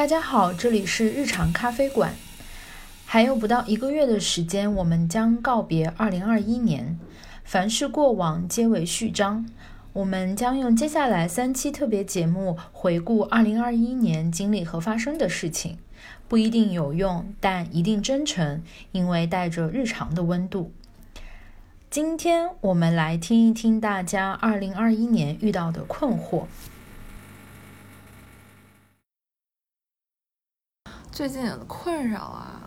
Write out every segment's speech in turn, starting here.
大家好，这里是日常咖啡馆。还有不到一个月的时间，我们将告别2021年。凡是过往，皆为序章。我们将用接下来三期特别节目回顾2021年经历和发生的事情，不一定有用，但一定真诚，因为带着日常的温度。今天我们来听一听大家2021年遇到的困惑。最近困扰啊，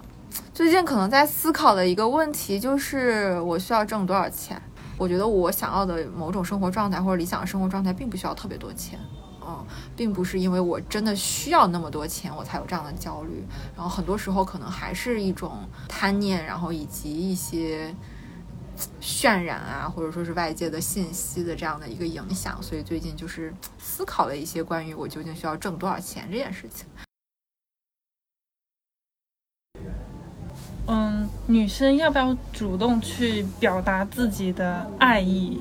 最近可能在思考的一个问题就是我需要挣多少钱。我觉得我想要的某种生活状态或者理想的生活状态，并不需要特别多钱，嗯，并不是因为我真的需要那么多钱，我才有这样的焦虑。然后很多时候可能还是一种贪念，然后以及一些渲染啊，或者说是外界的信息的这样的一个影响。所以最近就是思考了一些关于我究竟需要挣多少钱这件事情。嗯，女生要不要主动去表达自己的爱意？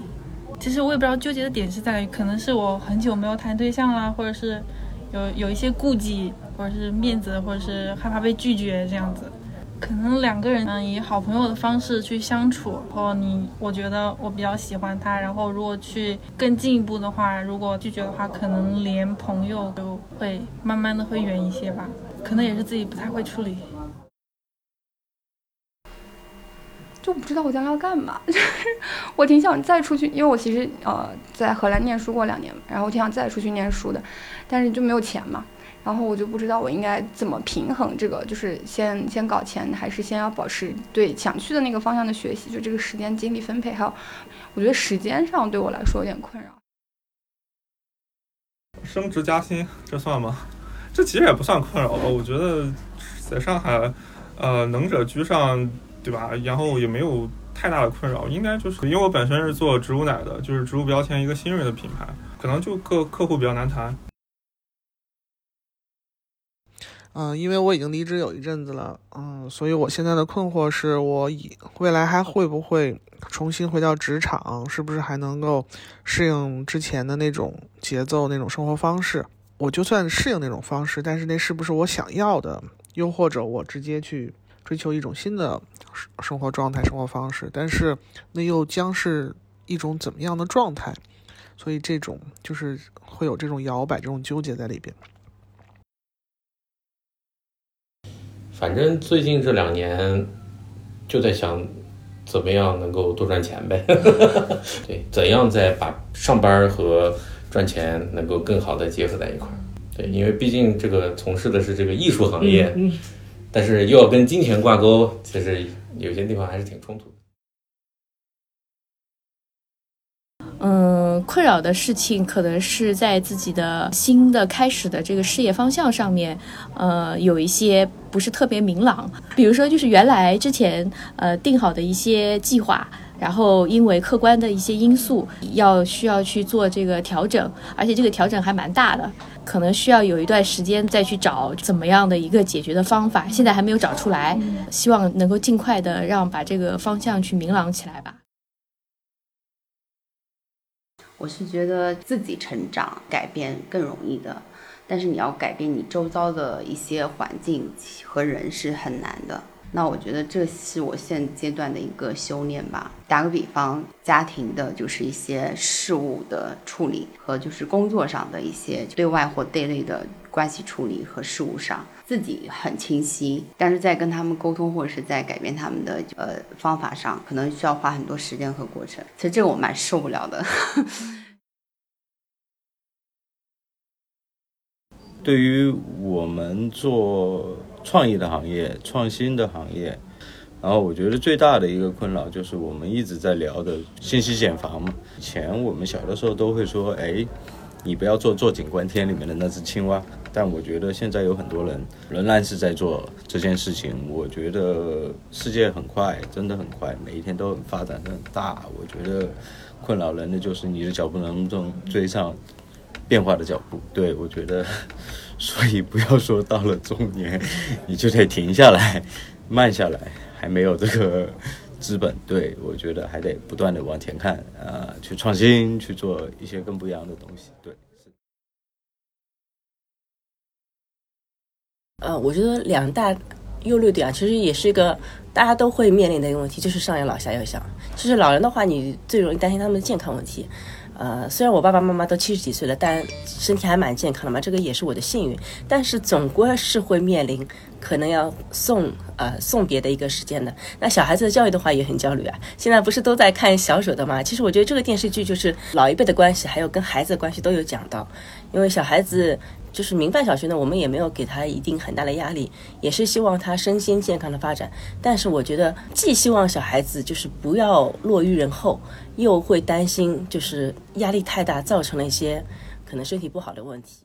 其实我也不知道纠结的点是在于，可能是我很久没有谈对象啦，或者是有有一些顾忌，或者是面子，或者是害怕被拒绝这样子。可能两个人嗯以好朋友的方式去相处，然后你我觉得我比较喜欢他，然后如果去更进一步的话，如果拒绝的话，可能连朋友都会慢慢的会远一些吧。可能也是自己不太会处理。就不知道我将来要干嘛，就是我挺想再出去，因为我其实呃在荷兰念书过两年，然后我挺想再出去念书的，但是就没有钱嘛，然后我就不知道我应该怎么平衡这个，就是先先搞钱，还是先要保持对想去的那个方向的学习，就这个时间精力分配，还有我觉得时间上对我来说有点困扰。升职加薪这算吗？这其实也不算困扰吧，我觉得在上海，呃能者居上。对吧？然后也没有太大的困扰，应该就是因为我本身是做植物奶的，就是植物标签一个新锐的品牌，可能就客客户比较难谈。嗯，因为我已经离职有一阵子了，嗯，所以我现在的困惑是我以未来还会不会重新回到职场，是不是还能够适应之前的那种节奏、那种生活方式？我就算适应那种方式，但是那是不是我想要的？又或者我直接去追求一种新的？生活状态、生活方式，但是那又将是一种怎么样的状态？所以这种就是会有这种摇摆、这种纠结在里边。反正最近这两年就在想，怎么样能够多赚钱呗？对，怎样再把上班和赚钱能够更好的结合在一块儿？对，因为毕竟这个从事的是这个艺术行业。但是又要跟金钱挂钩，其实有些地方还是挺冲突的。嗯，困扰的事情可能是在自己的新的开始的这个事业方向上面，呃，有一些不是特别明朗。比如说，就是原来之前呃定好的一些计划，然后因为客观的一些因素，要需要去做这个调整，而且这个调整还蛮大的。可能需要有一段时间再去找怎么样的一个解决的方法，现在还没有找出来，希望能够尽快的让把这个方向去明朗起来吧。我是觉得自己成长改变更容易的，但是你要改变你周遭的一些环境和人是很难的。那我觉得这是我现阶段的一个修炼吧。打个比方，家庭的就是一些事务的处理和就是工作上的一些对外或对内的关系处理和事务上，自己很清晰，但是在跟他们沟通或者是在改变他们的呃方法上，可能需要花很多时间和过程。其实这个我蛮受不了的。对于我们做。创意的行业，创新的行业，然后我觉得最大的一个困扰就是我们一直在聊的信息茧房嘛。以前我们小的时候都会说，哎，你不要做坐井观天里面的那只青蛙。但我觉得现在有很多人仍然是在做这件事情。我觉得世界很快，真的很快，每一天都很发展的很大。我觉得困扰人的就是你的脚步能不能追上变化的脚步。对我觉得。所以不要说到了中年，你就得停下来，慢下来，还没有这个资本。对我觉得还得不断的往前看啊，去创新，去做一些更不一样的东西。对。呃，我觉得两大忧虑点啊，其实也是一个大家都会面临的一个问题，就是上有老下有小。其实老人的话，你最容易担心他们的健康问题。呃，虽然我爸爸妈妈都七十几岁了，但身体还蛮健康的嘛，这个也是我的幸运。但是总归是会面临可能要送呃送别的一个时间的。那小孩子的教育的话也很焦虑啊。现在不是都在看小手的吗？其实我觉得这个电视剧就是老一辈的关系，还有跟孩子的关系都有讲到，因为小孩子。就是民办小学呢，我们也没有给他一定很大的压力，也是希望他身心健康的发展。但是我觉得，既希望小孩子就是不要落于人后，又会担心就是压力太大，造成了一些可能身体不好的问题。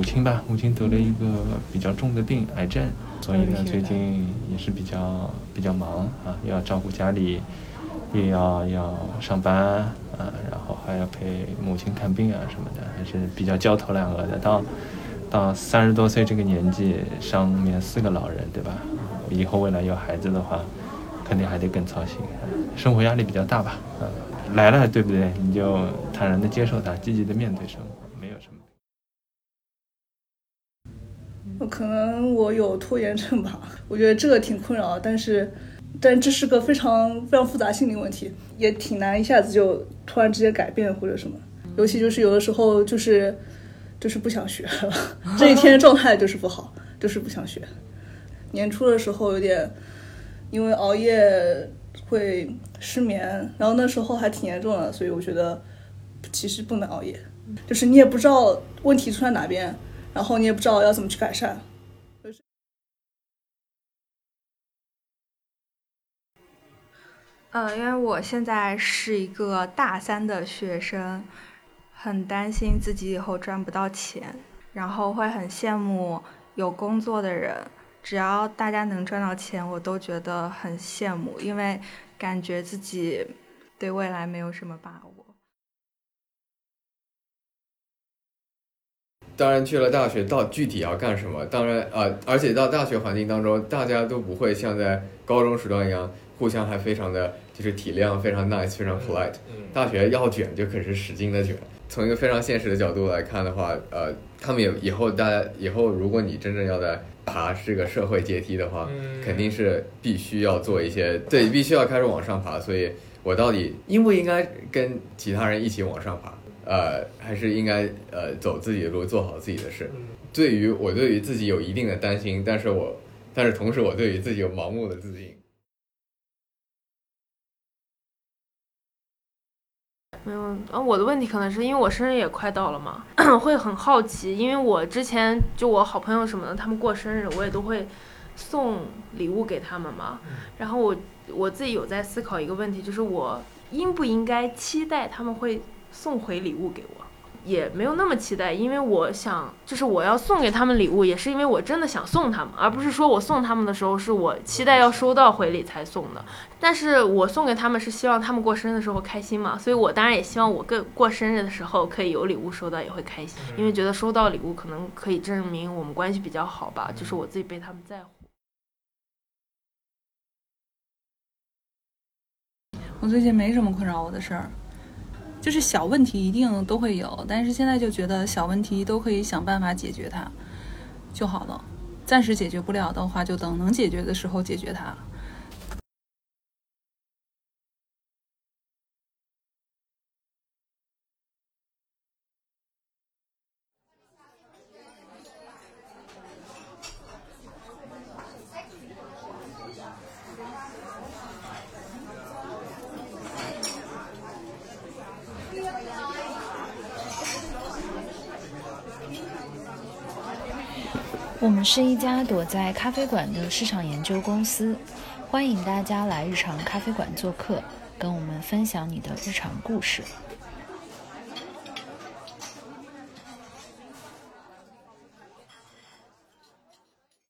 母亲吧，母亲得了一个比较重的病，癌症，所以呢，最近也是比较比较忙啊，又要照顾家里。也要要上班啊，然后还要陪母亲看病啊什么的，还是比较焦头烂额的。到到三十多岁这个年纪，上面四个老人，对吧？以后未来有孩子的话，肯定还得更操心，生活压力比较大吧？啊，来了，对不对？你就坦然的接受它，积极的面对生活，没有什么。可能我有拖延症吧，我觉得这个挺困扰，但是。但这是个非常非常复杂心理问题，也挺难一下子就突然之间改变或者什么。尤其就是有的时候就是就是不想学了，这一天状态就是不好，就是不想学。年初的时候有点因为熬夜会失眠，然后那时候还挺严重的，所以我觉得其实不能熬夜，就是你也不知道问题出在哪边，然后你也不知道要怎么去改善。呃，因为我现在是一个大三的学生，很担心自己以后赚不到钱，然后会很羡慕有工作的人。只要大家能赚到钱，我都觉得很羡慕，因为感觉自己对未来没有什么把握。当然，去了大学，到具体要干什么？当然，呃，而且到大学环境当中，大家都不会像在高中时段一样。互相还非常的就是体谅，非常 nice，非常 polite。大学要卷就可是使劲的卷。从一个非常现实的角度来看的话，呃，他们也以后大家以后如果你真正要在爬这个社会阶梯的话，肯定是必须要做一些对，必须要开始往上爬。所以我到底应不应该跟其他人一起往上爬？呃，还是应该呃走自己的路，做好自己的事。对于我对于自己有一定的担心，但是我但是同时我对于自己有盲目的自信。没有，啊，我的问题可能是因为我生日也快到了嘛，会很好奇，因为我之前就我好朋友什么的，他们过生日，我也都会送礼物给他们嘛。然后我我自己有在思考一个问题，就是我应不应该期待他们会送回礼物给我？也没有那么期待，因为我想，就是我要送给他们礼物，也是因为我真的想送他们，而不是说我送他们的时候是我期待要收到回礼才送的。但是我送给他们是希望他们过生日的时候开心嘛，所以我当然也希望我更过生日的时候可以有礼物收到，也会开心，因为觉得收到礼物可能可以证明我们关系比较好吧，就是我自己被他们在乎。我最近没什么困扰我的事儿。就是小问题一定都会有，但是现在就觉得小问题都可以想办法解决它就好了。暂时解决不了的话，就等能解决的时候解决它。我们是一家躲在咖啡馆的市场研究公司，欢迎大家来日常咖啡馆做客，跟我们分享你的日常故事。